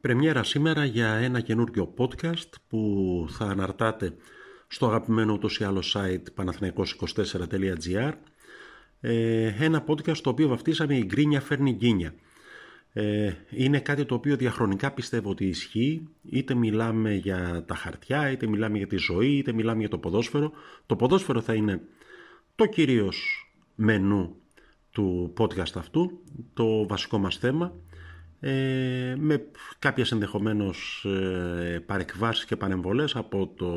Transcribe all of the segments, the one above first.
Πρεμιέρα σήμερα για ένα καινούργιο podcast που θα αναρτάτε στο αγαπημένο ούτως ή άλλο site panαθηναϊκός24.gr ε, ένα podcast το οποίο βαφτίσαμε «Η γκρίνια φέρνει γκίνια». Ε, είναι κάτι το οποίο διαχρονικά πιστεύω ότι ισχύει είτε μιλάμε για τα χαρτιά, είτε μιλάμε για τη ζωή, είτε μιλάμε για το ποδόσφαιρο. Το ποδόσφαιρο θα είναι το κυρίως μενού του podcast αυτού, το βασικό μας θέμα ε, με κάποιες ενδεχομένως ε, παρεκβάσεις και παρεμβολές από το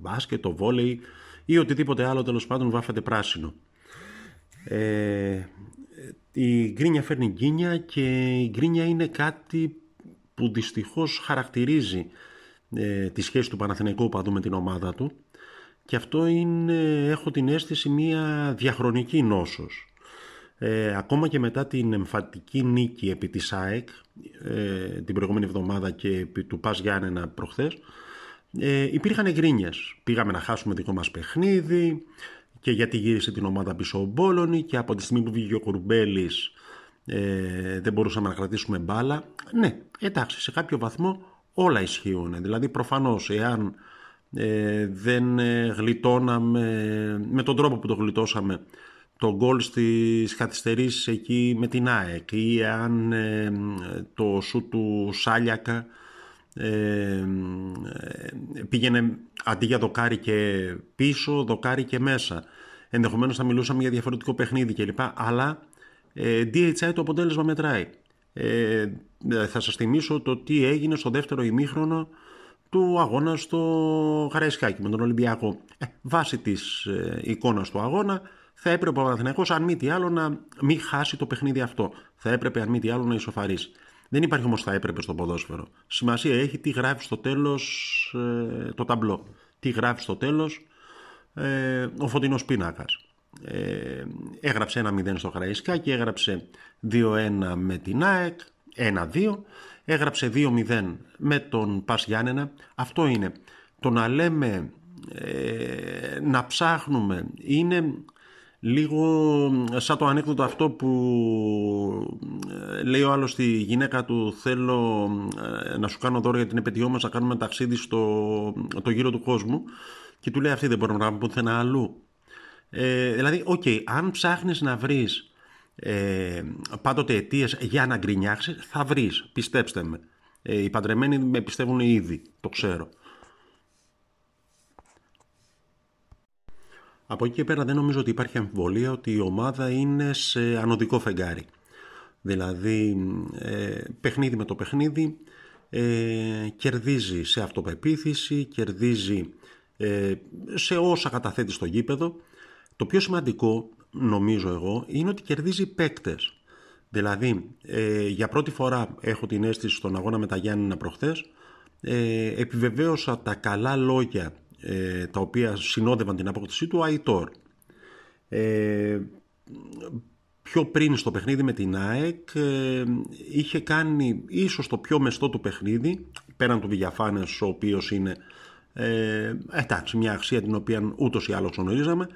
μπάσκετ, το βόλεϊ ή οτιδήποτε άλλο τέλος πάντων βάφεται πράσινο. Ε, η γκρίνια φέρνει γκίνια και η γκρίνια είναι κάτι που δυστυχώς χαρακτηρίζει ε, τη σχέση του Παναθηναϊκού παδού με την ομάδα του και αυτό είναι, έχω την αίσθηση, μια διαχρονική νόσος. Ε, ακόμα και μετά την εμφαντική νίκη επί της ΑΕΚ ε, την προηγούμενη εβδομάδα και επί του Πας Γιάννενα προχθές ε, υπήρχαν γκρίνιες. Πήγαμε να χάσουμε δικό μας παιχνίδι και γιατί γύρισε την ομάδα πίσω ο Μπόλωνη και από τη στιγμή που βγήκε ο Κουρμπέλης ε, δεν μπορούσαμε να κρατήσουμε μπάλα. Ναι, εντάξει, σε κάποιο βαθμό όλα ισχύουν. Δηλαδή προφανώς εάν ε, δεν ε, γλιτώναμε με τον τρόπο που το γλιτώσαμε το γκολ στις καθυστερήσεις εκεί με την ΑΕΚ ή αν ε, το σου του Σάλιακα ε, πήγαινε αντί για δοκάρι και πίσω, δοκάρι και μέσα. Ενδεχομένως θα μιλούσαμε για διαφορετικό παιχνίδι κλπ. Αλλά ε, DHI το αποτέλεσμα μετράει. Ε, θα σας θυμίσω το τι έγινε στο δεύτερο ημίχρονο του αγώνα στο Γαραϊσκάκι με τον Ολυμπιακό. Ε, βάσει της ε, εικόνας του αγώνα θα έπρεπε ο Παναθηναϊκός αν μη τι άλλο να μην χάσει το παιχνίδι αυτό. Θα έπρεπε αν μη τι άλλο να ισοφαρίσει. Δεν υπάρχει όμως θα έπρεπε στο ποδόσφαιρο. Σημασία έχει τι γράφεις στο τέλος ε, το ταμπλό. Τι γράφεις στο τέλος ε, ο φωτεινός πίνακας. Ε, έγραψε ένα 0 στο και έγραψε 2-1 με την ΑΕΚ, 1-2, έγραψε 2-0 με τον Πας Γιάννενα. Αυτό είναι. Το να λέμε, ε, να ψάχνουμε, είναι λίγο σαν το ανέκδοτο αυτό που ε, λέει ο άλλος στη γυναίκα του θέλω ε, να σου κάνω δώρο για την επέτειό μας να κάνουμε ταξίδι στο το γύρο του κόσμου και του λέει αυτή δεν μπορούμε να πάμε πουθενά αλλού. Ε, δηλαδή, OK, okay, αν ψάχνεις να βρεις ε, πάντοτε αιτίες για να γκρινιάξεις, θα βρεις, πιστέψτε με. Ε, οι παντρεμένοι με πιστεύουν ήδη, το ξέρω. Από εκεί και πέρα δεν νομίζω ότι υπάρχει αμφιβολία ότι η ομάδα είναι σε ανωδικό φεγγάρι. Δηλαδή, ε, παιχνίδι με το παιχνίδι, ε, κερδίζει σε αυτοπεποίθηση, κερδίζει ε, σε όσα καταθέτει στο γήπεδο. Το πιο σημαντικό, νομίζω εγώ, είναι ότι κερδίζει παίκτες. Δηλαδή, ε, για πρώτη φορά έχω την αίσθηση στον αγώνα με τα Γιάννηνα προχθές, ε, επιβεβαίωσα τα καλά λόγια ε, τα οποία συνόδευαν την απόκτησή του Αϊτόρ. Ε, πιο πριν στο παιχνίδι με την ΑΕΚ ε, είχε κάνει ίσως το πιο μεστό του παιχνίδι πέραν του Βηγιαφάνες ο οποίος είναι ε, εντάξει μια αξία την οποία ούτως ή άλλως γνωρίζαμε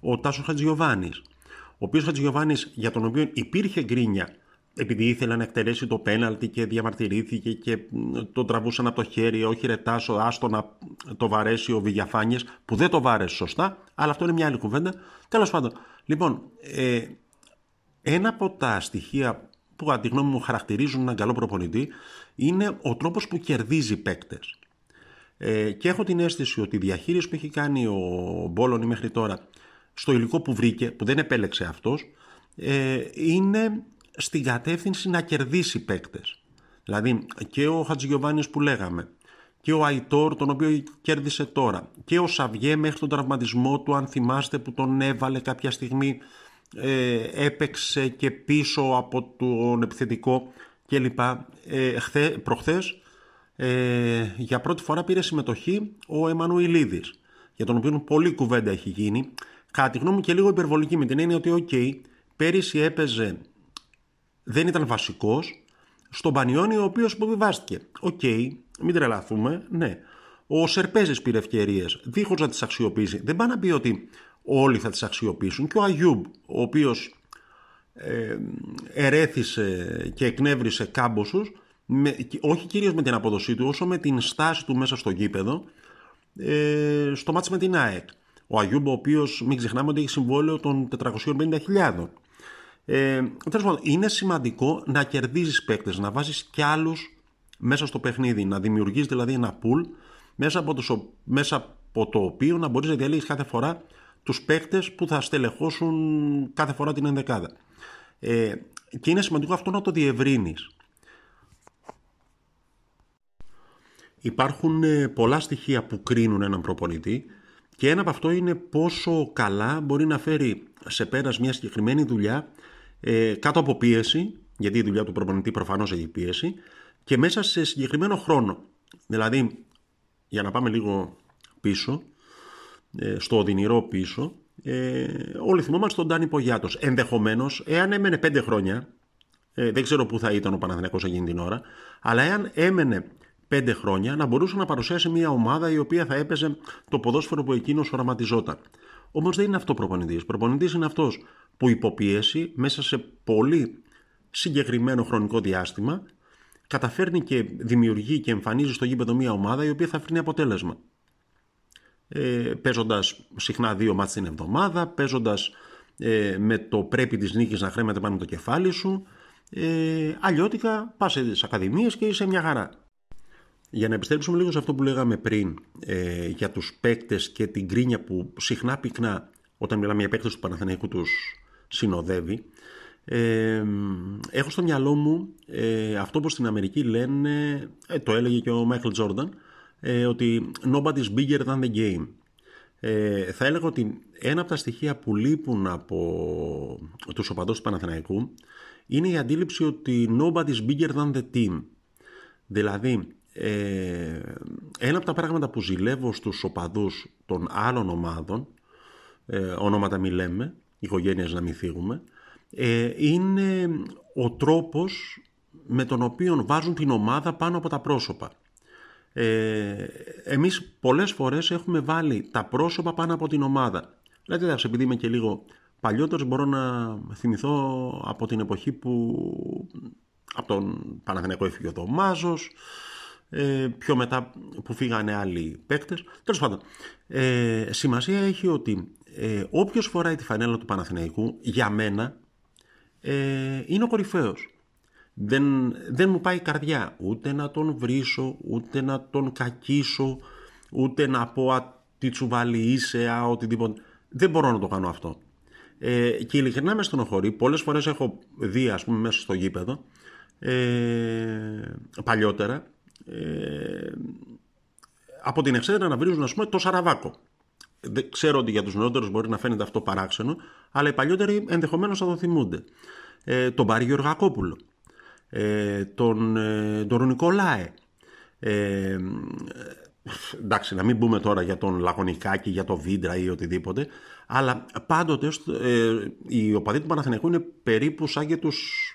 ο Τάσος Χατζιωβάνης ο οποίος Χατζιωβάνης για τον οποίο υπήρχε γκρίνια επειδή ήθελε να εκτελέσει το πέναλτι και διαμαρτυρήθηκε και το τραβούσαν από το χέρι, όχι ρε Τάσο, άστο να το βαρέσει ο Βηγιαφάνιες, που δεν το βάρεσε σωστά, αλλά αυτό είναι μια άλλη κουβέντα. Τέλος πάντων, λοιπόν, ε, ένα από τα στοιχεία που αντί γνώμη μου χαρακτηρίζουν έναν καλό προπονητή είναι ο τρόπος που κερδίζει παίκτες. Ε, και έχω την αίσθηση ότι η διαχείριση που έχει κάνει ο Μπόλωνη μέχρι τώρα στο υλικό που βρήκε, που δεν επέλεξε αυτός, ε, είναι στην κατεύθυνση να κερδίσει παίκτες. Δηλαδή και ο Χατζηγιοβάνης που λέγαμε και ο Αϊτόρ τον οποίο κέρδισε τώρα και ο Σαβιέ μέχρι τον τραυματισμό του αν θυμάστε που τον έβαλε κάποια στιγμή ε, έπαιξε και πίσω από τον επιθετικό κλπ. Ε, προχθές ε, για πρώτη φορά πήρε συμμετοχή ο Εμμανουηλίδης για τον οποίο πολύ κουβέντα έχει γίνει κατά τη γνώμη μου και λίγο υπερβολική με την έννοια ότι ok, πέρυσι έπαιζε δεν ήταν βασικός στον Πανιώνιο ο οποίος υποβιβάστηκε. OK, okay, μην τρελαθούμε, ναι. Ο Σερπέζης πήρε ευκαιρίες, δίχως να τις αξιοποιήσει. Δεν πάει να πει ότι όλοι θα τις αξιοποιήσουν. Και ο Αγιούμπ, ο οποίος ε, ερέθησε και εκνεύρισε κάμποσους, με, όχι κυρίως με την αποδοσή του, όσο με την στάση του μέσα στο γήπεδο, ε, στο μάτς με την ΑΕΚ. Ο Αγιούμπ, ο οποίος μην ξεχνάμε ότι έχει συμβόλαιο των 450.000. Ε, πάντων, είναι σημαντικό να κερδίζεις παίκτες, να βάζεις κι άλλους μέσα στο παιχνίδι, να δημιουργείς δηλαδή ένα πουλ μέσα από το, μέσα από το οποίο να μπορείς να διαλύεις κάθε φορά τους παίκτες που θα στελεχώσουν κάθε φορά την ενδεκάδα. Ε, και είναι σημαντικό αυτό να το διευρύνεις. Υπάρχουν ε, πολλά στοιχεία που κρίνουν έναν προπονητή και ένα από αυτό είναι πόσο καλά μπορεί να φέρει σε πέρας μια συγκεκριμένη δουλειά ε, κάτω από πίεση, γιατί η δουλειά του προπονητή προφανώς έχει πίεση, και μέσα σε συγκεκριμένο χρόνο. Δηλαδή, για να πάμε λίγο πίσω, ε, στο οδυνηρό πίσω, ε, όλοι θυμόμαστε τον Ντάνι Πογιάτος. Ενδεχομένως, εάν έμενε πέντε χρόνια, ε, δεν ξέρω πού θα ήταν ο Παναθηναϊκός εκείνη την ώρα, αλλά εάν έμενε πέντε χρόνια να μπορούσε να παρουσιάσει μια ομάδα η οποία θα έπαιζε το ποδόσφαιρο που εκείνος οραματιζόταν. Όμως δεν είναι αυτό προπονητής. Προπονητής είναι αυτός που υποπίεση μέσα σε πολύ συγκεκριμένο χρονικό διάστημα καταφέρνει και δημιουργεί και εμφανίζει στο γήπεδο μια ομάδα η οποία θα φέρνει αποτέλεσμα. Ε, παίζοντας συχνά δύο μάτς την εβδομάδα, παίζοντας ε, με το πρέπει της νίκης να χρέμεται πάνω το κεφάλι σου. Ε, αλλιώτικα πας στις ακαδημίες και είσαι μια χαρά. Για να επιστρέψουμε λίγο σε αυτό που λέγαμε πριν ε, για τους παίκτες και την κρίνια που συχνά πυκνά όταν μιλάμε για παίκτες του Παναθηναϊκού τους συνοδεύει ε, έχω στο μυαλό μου ε, αυτό που στην Αμερική λένε, ε, το έλεγε και ο Μάικλ Τζόρνταν, ε, ότι nobody's bigger than the game. Ε, θα έλεγα ότι ένα από τα στοιχεία που λείπουν από τους οπαδούς του Παναθηναϊκού είναι η αντίληψη ότι nobody's bigger than the team. Δηλαδή, ε, ένα από τα πράγματα που ζηλεύω στους οπαδούς των άλλων ομάδων, ε, ονόματα μη λέμε, οικογένειες να μην φύγουμε, ε, είναι ο τρόπος με τον οποίο βάζουν την ομάδα πάνω από τα πρόσωπα. Ε, εμείς πολλές φορές έχουμε βάλει τα πρόσωπα πάνω από την ομάδα. Δηλαδή, επειδή είμαι και λίγο παλιότερος, μπορώ να θυμηθώ από την εποχή που από τον Παναθηναϊκό έφυγε ο Δωμάζος, ε, πιο μετά που φύγανε άλλοι παίκτες. Τέλος πάντων, ε, σημασία έχει ότι ε, όποιος φοράει τη φανέλα του Παναθηναϊκού, για μένα, ε, είναι ο κορυφαίος. Δεν, δεν μου πάει η καρδιά ούτε να τον βρίσω, ούτε να τον κακίσω, ούτε να πω α, τι τσουβάλι είσαι, α, οτιδήποτε. Δεν μπορώ να το κάνω αυτό. Ε, και ειλικρινά με στενοχωρεί. Πολλές φορές έχω δει, ας πούμε, μέσα στο γήπεδο, ε, παλιότερα, ε, από την Εξέδρα να βρίζουν, ας πούμε, το Σαραβάκο. Δεν ξέρω ότι για τους νεότερους μπορεί να φαίνεται αυτό παράξενο, αλλά οι παλιότεροι ενδεχομένως θα το θυμούνται. Ε, τον Πάρη Γεωργακόπουλο, ε, τον, ε, τον Νικολάε, ε, εντάξει να μην πούμε τώρα για τον Λαγωνικάκη, για τον Βίντρα ή οτιδήποτε, αλλά πάντοτε ε, οι οπαδοί του Παναθηναϊκού είναι περίπου σαν και τους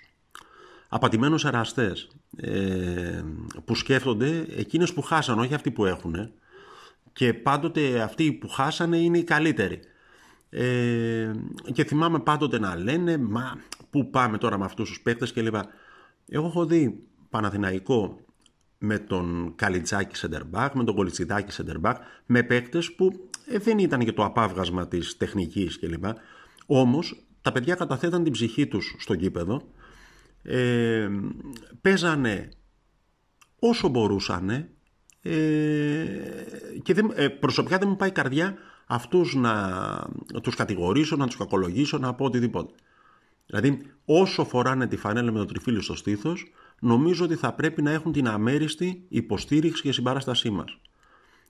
απατημένους εραστές ε, που σκέφτονται εκείνες που χάσαν, όχι αυτοί που έχουν και πάντοτε αυτοί που χάσανε είναι οι καλύτεροι. Ε, και θυμάμαι πάντοτε να λένε μα πού πάμε τώρα με αυτούς τους παίκτες και λοιπά. Εγώ έχω δει Παναθηναϊκό με τον Καλιτζάκη Σεντερμπάκ, με τον Κολιτσιδάκη Σεντερμπάκ, με παίκτες που ε, δεν ήταν και το απάβγασμα της τεχνικής κλπ. Όμως τα παιδιά καταθέταν την ψυχή τους στο γήπεδο, ε, παίζανε όσο μπορούσανε ε, και δεν, ε, προσωπικά δεν μου πάει η καρδιά αυτούς να τους κατηγορήσω, να τους κακολογήσω, να πω οτιδήποτε. Δηλαδή, όσο φοράνε τη φανέλα με το τριφύλι στο στήθος, νομίζω ότι θα πρέπει να έχουν την αμέριστη υποστήριξη και συμπαράστασή μας.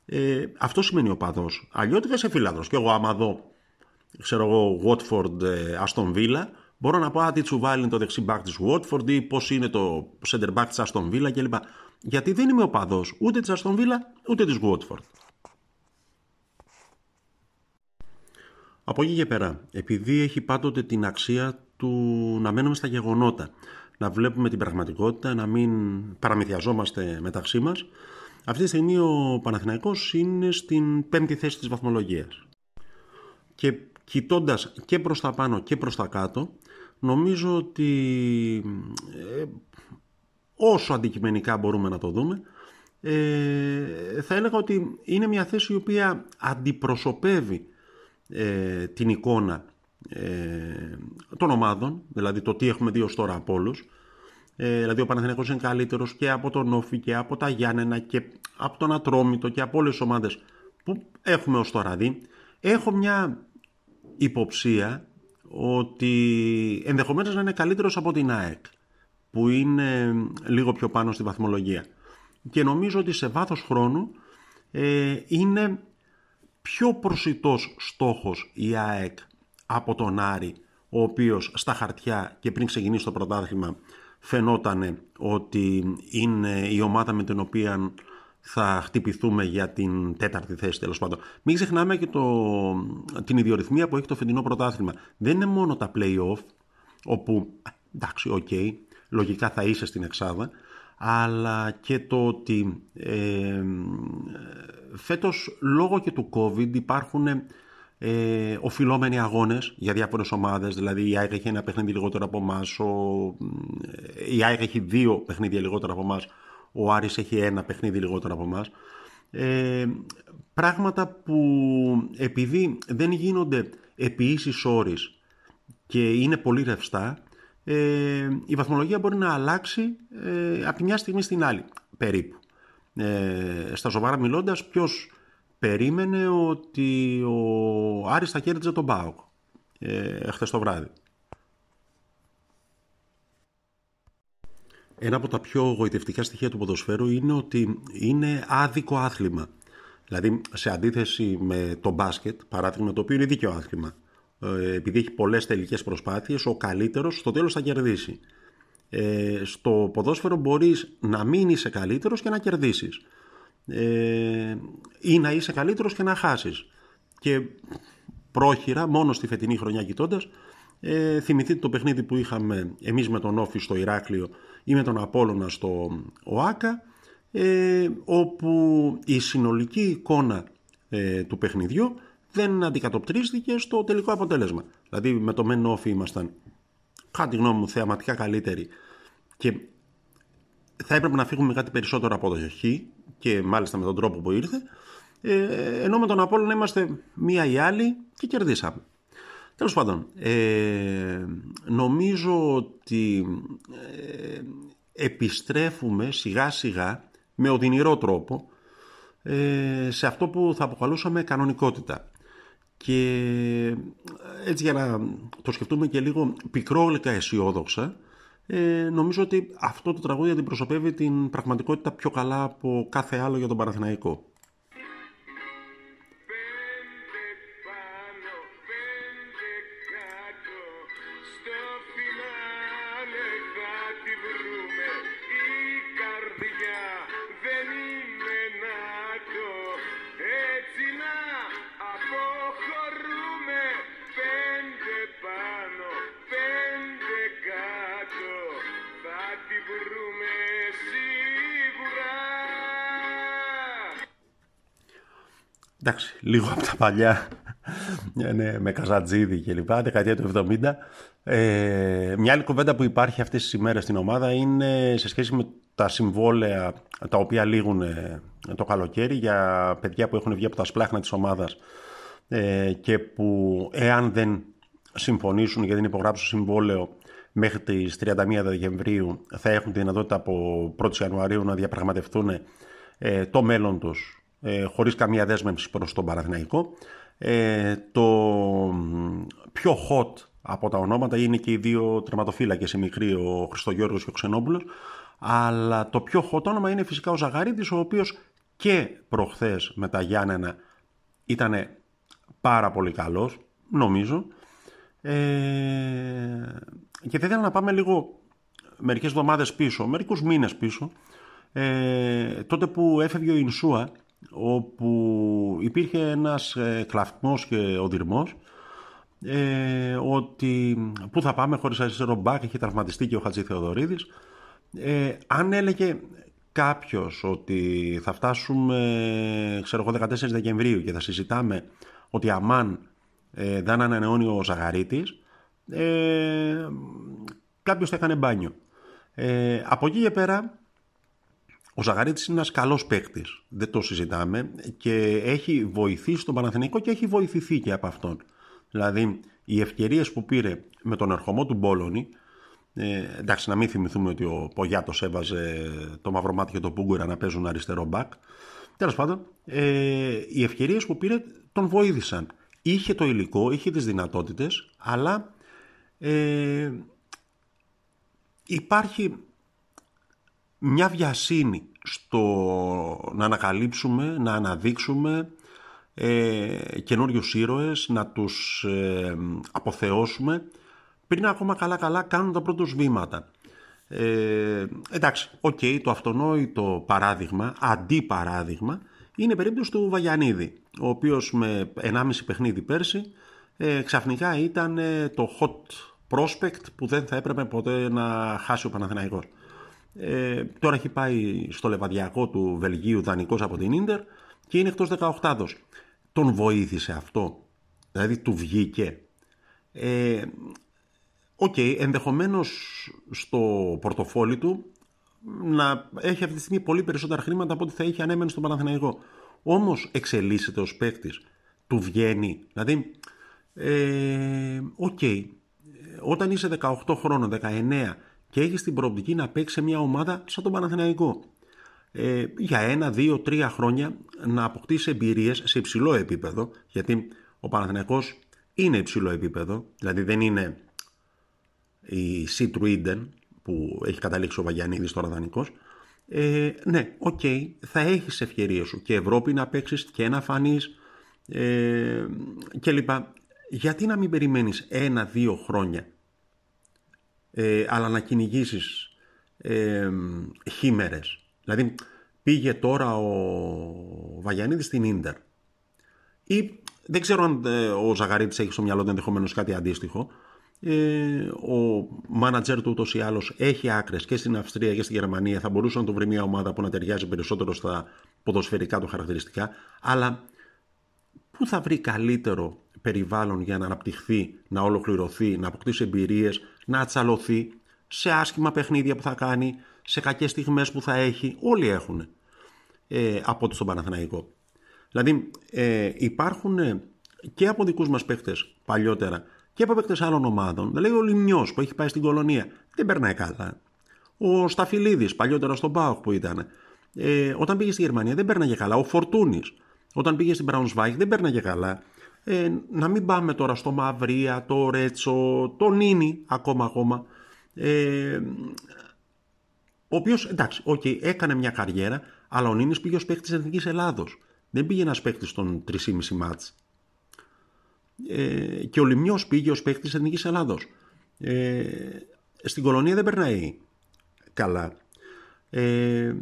Ε, αυτό σημαίνει ο παδός. Αλλιώτικα σε φιλάδρο. Και εγώ, άμα δω, ξέρω εγώ, Watford, Aston Villa, μπορώ να πω, Α, τι τσουβάλι είναι το δεξί back της Watford ή πώς είναι το center back της Aston Villa κλπ. Γιατί δεν είμαι ο παδό ούτε της Aston Villa ούτε της Watford. Από εκεί και πέρα, επειδή έχει πάντοτε την αξία του να μένουμε στα γεγονότα, να βλέπουμε την πραγματικότητα, να μην παραμυθιαζόμαστε μεταξύ μας. Αυτή τη στιγμή ο Παναθηναϊκός είναι στην πέμπτη θέση της βαθμολογίας. Και κοιτώντας και προς τα πάνω και προς τα κάτω, νομίζω ότι ε, όσο αντικειμενικά μπορούμε να το δούμε, ε, θα έλεγα ότι είναι μια θέση η οποία αντιπροσωπεύει ε, την εικόνα ε, των ομάδων, δηλαδή το τι έχουμε δει ως τώρα από όλους. Ε, δηλαδή ο Παναθηναϊκός είναι καλύτερος και από τον Όφη και από τα Γιάννενα και από τον Ατρόμητο και από όλες τις ομάδες που έχουμε ως τώρα δει. Έχω μια υποψία ότι ενδεχομένως να είναι καλύτερος από την ΑΕΚ που είναι λίγο πιο πάνω στη βαθμολογία. Και νομίζω ότι σε βάθος χρόνου ε, είναι πιο προσιτός στόχος η ΑΕΚ από τον Άρη, ο οποίος στα χαρτιά και πριν ξεκινήσει το πρωτάθλημα φαινόταν ότι είναι η ομάδα με την οποία θα χτυπηθούμε για την τέταρτη θέση τέλος πάντων. Μην ξεχνάμε και το, την ιδιορρυθμία που έχει το φετινό πρωτάθλημα. Δεν είναι μόνο τα play-off, όπου εντάξει, OK, okay, λογικά θα είσαι στην εξάδα, αλλά και το ότι ε, φέτος λόγω και του COVID υπάρχουν ε, οφειλόμενοι αγώνες για διάφορες ομάδες, δηλαδή η ΑΕΚ έχει ένα παιχνίδι λιγότερο από εμάς, η ΑΕΚ έχει δύο παιχνίδια λιγότερο από εμάς, ο Άρης έχει ένα παιχνίδι λιγότερο από εμάς. Ε, πράγματα που επειδή δεν γίνονται επί ίσης όρης και είναι πολύ ρευστά, ε, η βαθμολογία μπορεί να αλλάξει ε, από τη μια στιγμή στην άλλη, περίπου. Ε, στα σοβαρά μιλώντας, ποιος περίμενε ότι ο Άρης θα κέρδιζε τον ΠΑΟΚ ε, χθες το βράδυ. Ένα από τα πιο γοητευτικά στοιχεία του ποδοσφαίρου είναι ότι είναι άδικο άθλημα. Δηλαδή, σε αντίθεση με το μπάσκετ, παράδειγμα, το οποίο είναι δίκαιο άθλημα, ε, επειδή έχει πολλές τελικές προσπάθειες, ο καλύτερος στο τέλος θα κερδίσει. Ε, στο ποδόσφαιρο μπορείς να μην είσαι καλύτερος και να κερδίσεις. Ε, ή να είσαι καλύτερος και να χάσεις. Και πρόχειρα, μόνο στη φετινή χρονιά κοιτώντας, ε, θυμηθείτε το παιχνίδι που είχαμε εμείς με τον Όφη στο Ηράκλειο ή με τον Απόλλωνα στο ΟΑΚΑ, ε, όπου η συνολική εικόνα ε, του παιχνιδιού δεν αντικατοπτρίστηκε στο τελικό αποτέλεσμα. Δηλαδή με το Μεν Όφη ήμασταν, κάτι γνώμη μου, θεαματικά καλύτεροι και θα έπρεπε να φύγουμε κάτι περισσότερο από το χ και μάλιστα με τον τρόπο που ήρθε, ε, ενώ με τον Απόλλωνα είμαστε μία ή άλλη και κερδίσαμε. Τέλος πάντων, ε, νομίζω ότι ε, επιστρέφουμε σιγά σιγά με οδυνηρό τρόπο ε, σε αυτό που θα αποκαλούσαμε κανονικότητα. Και έτσι για να το σκεφτούμε και λίγο πικρόλικα αισιόδοξα, ε, νομίζω ότι αυτό το τραγούδι αντιπροσωπεύει την πραγματικότητα πιο καλά από κάθε άλλο για τον Παναθηναϊκό. Λίγο από τα παλιά, ναι, με Καζατζίδη και λοιπά, δεκαετία του 70. Ε, μια άλλη κουβέντα που υπάρχει αυτές τις ημέρες στην ομάδα είναι σε σχέση με τα συμβόλαια τα οποία λήγουν ε, το καλοκαίρι για παιδιά που έχουν βγει από τα σπλάχνα της ομάδας ε, και που εάν δεν συμφωνήσουν γιατί δεν υπογράψουν συμβόλαιο μέχρι τις 31 Δεκεμβρίου θα έχουν τη δυνατότητα από 1η Ιανουαρίου να διαπραγματευτούν ε, το μέλλον τους ε, χωρίς καμία δέσμευση προς τον Παναθηναϊκό. Ε, το πιο hot από τα ονόματα είναι και οι δύο τερματοφύλακες, η μικρή, ο Χριστογιώργος και ο Ξενόπουλος, αλλά το πιο hot όνομα είναι φυσικά ο Ζαγαρίτης, ο οποίος και προχθές με τα Γιάννενα ήταν πάρα πολύ καλός, νομίζω. Ε, και θα ήθελα να πάμε λίγο μερικές εβδομάδες πίσω, μερικούς μήνες πίσω, ε, τότε που έφευγε ο Ινσούα όπου υπήρχε ένας ε, κλαφμός και οδυρμός ε, ότι πού θα πάμε χωρίς αριστερό μπακ, είχε τραυματιστεί και ο Χατζη Θεοδωρίδης. Ε, αν έλεγε κάποιος ότι θα φτάσουμε ξέρω εγώ 14 Δεκεμβρίου και θα συζητάμε ότι αμάν ε, δεν ανανεώνει ο Ζαγαρίτης ε, κάποιος θα έκανε μπάνιο. Ε, από εκεί και πέρα, ο Ζαγαρίτης είναι ένας καλός παίκτης, δεν το συζητάμε και έχει βοηθήσει τον Παναθηναϊκό και έχει βοηθηθεί και από αυτόν. Δηλαδή, οι ευκαιρίες που πήρε με τον ερχομό του Μπόλωνη, ε, εντάξει, να μην θυμηθούμε ότι ο Πογιάτος έβαζε το Μαυρομάτι και το Πούγκουρα να παίζουν αριστερό μπακ. Τέλος πάντων, ε, οι ευκαιρίες που πήρε τον βοήθησαν. Είχε το υλικό, είχε τις δυνατότητες, αλλά ε, υπάρχει μια βιασύνη στο να ανακαλύψουμε, να αναδείξουμε ε, καινούριους ήρωες, να τους ε, αποθεώσουμε πριν ακόμα καλά-καλά κάνουν τα πρώτους βήματα. Ε, εντάξει, οκ, το αυτονόητο παράδειγμα, αντιπαράδειγμα, είναι η περίπτωση του Βαγιανίδη, ο οποίος με 1,5 παιχνίδι πέρσι ε, ξαφνικά ήταν ε, το hot prospect που δεν θα έπρεπε ποτέ να χάσει ο Παναθηναϊκός. Ε, τώρα έχει πάει στο Λεβαδειακό του Βελγίου δανεικός από την Ίντερ και είναι εκτός 18 Τον βοήθησε αυτό, δηλαδή του βγήκε. Ε, OK, okay, ενδεχομένως στο πορτοφόλι του να έχει αυτή τη στιγμή πολύ περισσότερα χρήματα από ό,τι θα είχε αν έμενε στον Παναθηναϊκό. Όμως εξελίσσεται ως παίκτης, του βγαίνει. Δηλαδή, ε, OK, okay, όταν είσαι 18 χρόνων, 19 και έχεις την προοπτική να παίξεις σε μια ομάδα σαν τον Παναθηναϊκό, ε, για ένα, δύο, τρία χρόνια να αποκτήσεις εμπειρίες σε υψηλό επίπεδο, γιατί ο Παναθηναϊκός είναι υψηλό επίπεδο, δηλαδή δεν είναι η Σιντ Τρούιντεν που έχει καταλήξει ο Βαγιανίδης τώρα δανεικός ε, ναι, OK, okay, θα έχεις ευκαιρίες σου και Ευρώπη να παίξεις και να φανείς ε, και λοιπά. Γιατί να μην περιμένεις ένα-δύο χρόνια ε, αλλά να κυνηγήσεις ε, χίμαιρες. Δηλαδή πήγε τώρα ο Βαγιανίδης στην Ίντερ. Ή δεν ξέρω αν ε, ο Ζαγαρίτης έχει στο μυαλό του ενδεχομένως κάτι αντίστοιχο. Ε, ο μάνατζερ του ούτως ή άλλως έχει άκρες και στην Αυστρία και στη Γερμανία. Θα μπορούσε να το βρει μια ομάδα που να ταιριάζει περισσότερο στα ποδοσφαιρικά του χαρακτηριστικά. Αλλά πού θα βρει καλύτερο περιβάλλον για να αναπτυχθεί, να ολοκληρωθεί, να αποκτήσει εμπειρίες, να ατσαλωθεί σε άσχημα παιχνίδια που θα κάνει, σε κακές στιγμές που θα έχει, όλοι έχουν ε, από ό,τι στον Παναθηναϊκό. Δηλαδή ε, υπάρχουν και από δικούς μας παίχτες παλιότερα και από παίκτες άλλων ομάδων. Δηλαδή ο Λιμιό που έχει πάει στην κολονία δεν περνάει καλά. Ο Σταφυλίδης, παλιότερα στον Πάοχ που ήταν, ε, όταν πήγε στη Γερμανία δεν περνάγε καλά. Ο Φορτούνης, όταν πήγε στην Braunschweig δεν περνάγε καλά. Ε, να μην πάμε τώρα στο Μαυρία, το Ρέτσο, το Νίνι ακόμα ακόμα. Ε, ο οποίος εντάξει, okay, έκανε μια καριέρα, αλλά ο Νίνης πήγε ως παίκτης Εθνικής Ελλάδος. Δεν πήγε ένας παίκτης των 3,5 ματς ε, και ο Λημνιός πήγε ως παίχτης Εθνικής Ελλάδος. Ε, στην Κολωνία δεν περνάει καλά. Ε,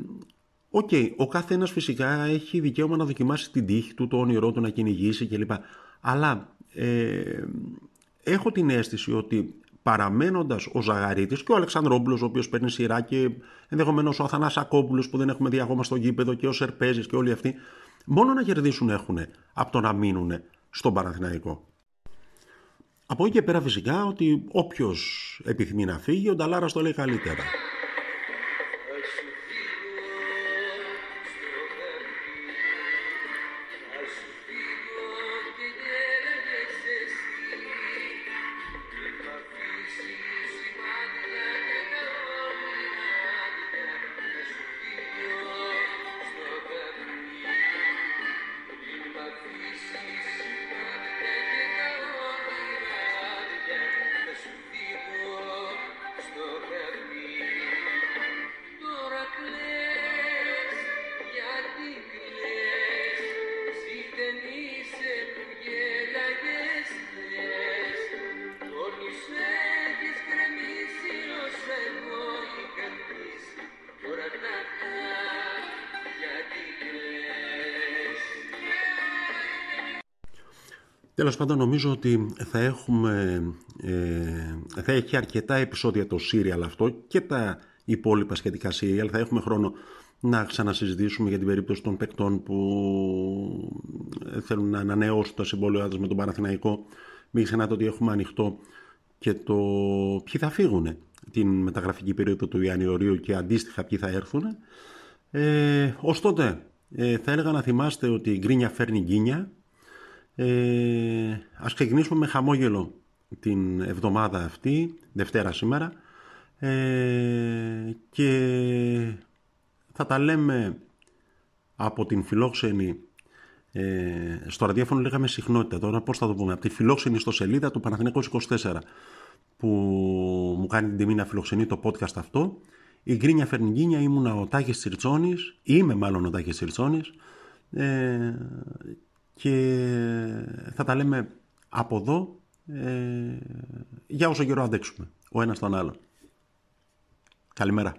OK, okay, ο καθείς φυσικά έχει δικαίωμα να δοκιμάσει την τύχη του, το όνειρό του να κυνηγήσει κλπ. Αλλά ε, έχω την αίσθηση ότι παραμένοντας ο Ζαγαρίτης και ο Αλεξανδρόπουλος ο οποίος παίρνει σειρά και ενδεχομένως ο Αθανάσακόπουλος που δεν έχουμε δει ακόμα στο γήπεδο και ο Σερπέζης και όλοι αυτοί μόνο να κερδίσουν έχουν από το να μείνουν στον Παναθηναϊκό. Από εκεί και πέρα φυσικά ότι όποιος επιθυμεί να φύγει, ο Νταλάρας το λέει καλύτερα. Τέλος πάντων νομίζω ότι θα έχουμε ε, θα έχει αρκετά επεισόδια το serial αυτό και τα υπόλοιπα σχετικά serial. Θα έχουμε χρόνο να ξανασυζητήσουμε για την περίπτωση των παικτών που ε, θέλουν να ανανεώσουν τα συμβόλαιά με τον Παναθηναϊκό. Μην ξεχνάτε ότι έχουμε ανοιχτό και το ποιοι θα φύγουν. την μεταγραφική περίοδο του Ιανουαρίου και αντίστοιχα ποιοι θα έρθουν. Ε, ως τότε ε, θα έλεγα να θυμάστε ότι η γκρίνια φέρνει γκίνια. Ε, ας ξεκινήσουμε με χαμόγελο την εβδομάδα αυτή, Δευτέρα σήμερα. Ε, και θα τα λέμε από την φιλόξενη ε, στο ραδιόφωνο λέγαμε συχνότητα. Τώρα πώς θα το πούμε από τη φιλόξενη στο σελίδα του Παναθηναίκος 24 που μου κάνει την τιμή να φιλοξενεί το podcast αυτό. Η Γκρίνια Φερνιγκίνια ήμουνα ο Τάκης Τσιρτσόνης είμαι μάλλον ο Τάκης Τσιρτσόνης. Ε, και θα τα λέμε από εδώ ε, για όσο καιρό αντέξουμε ο ένας τον άλλο Καλημέρα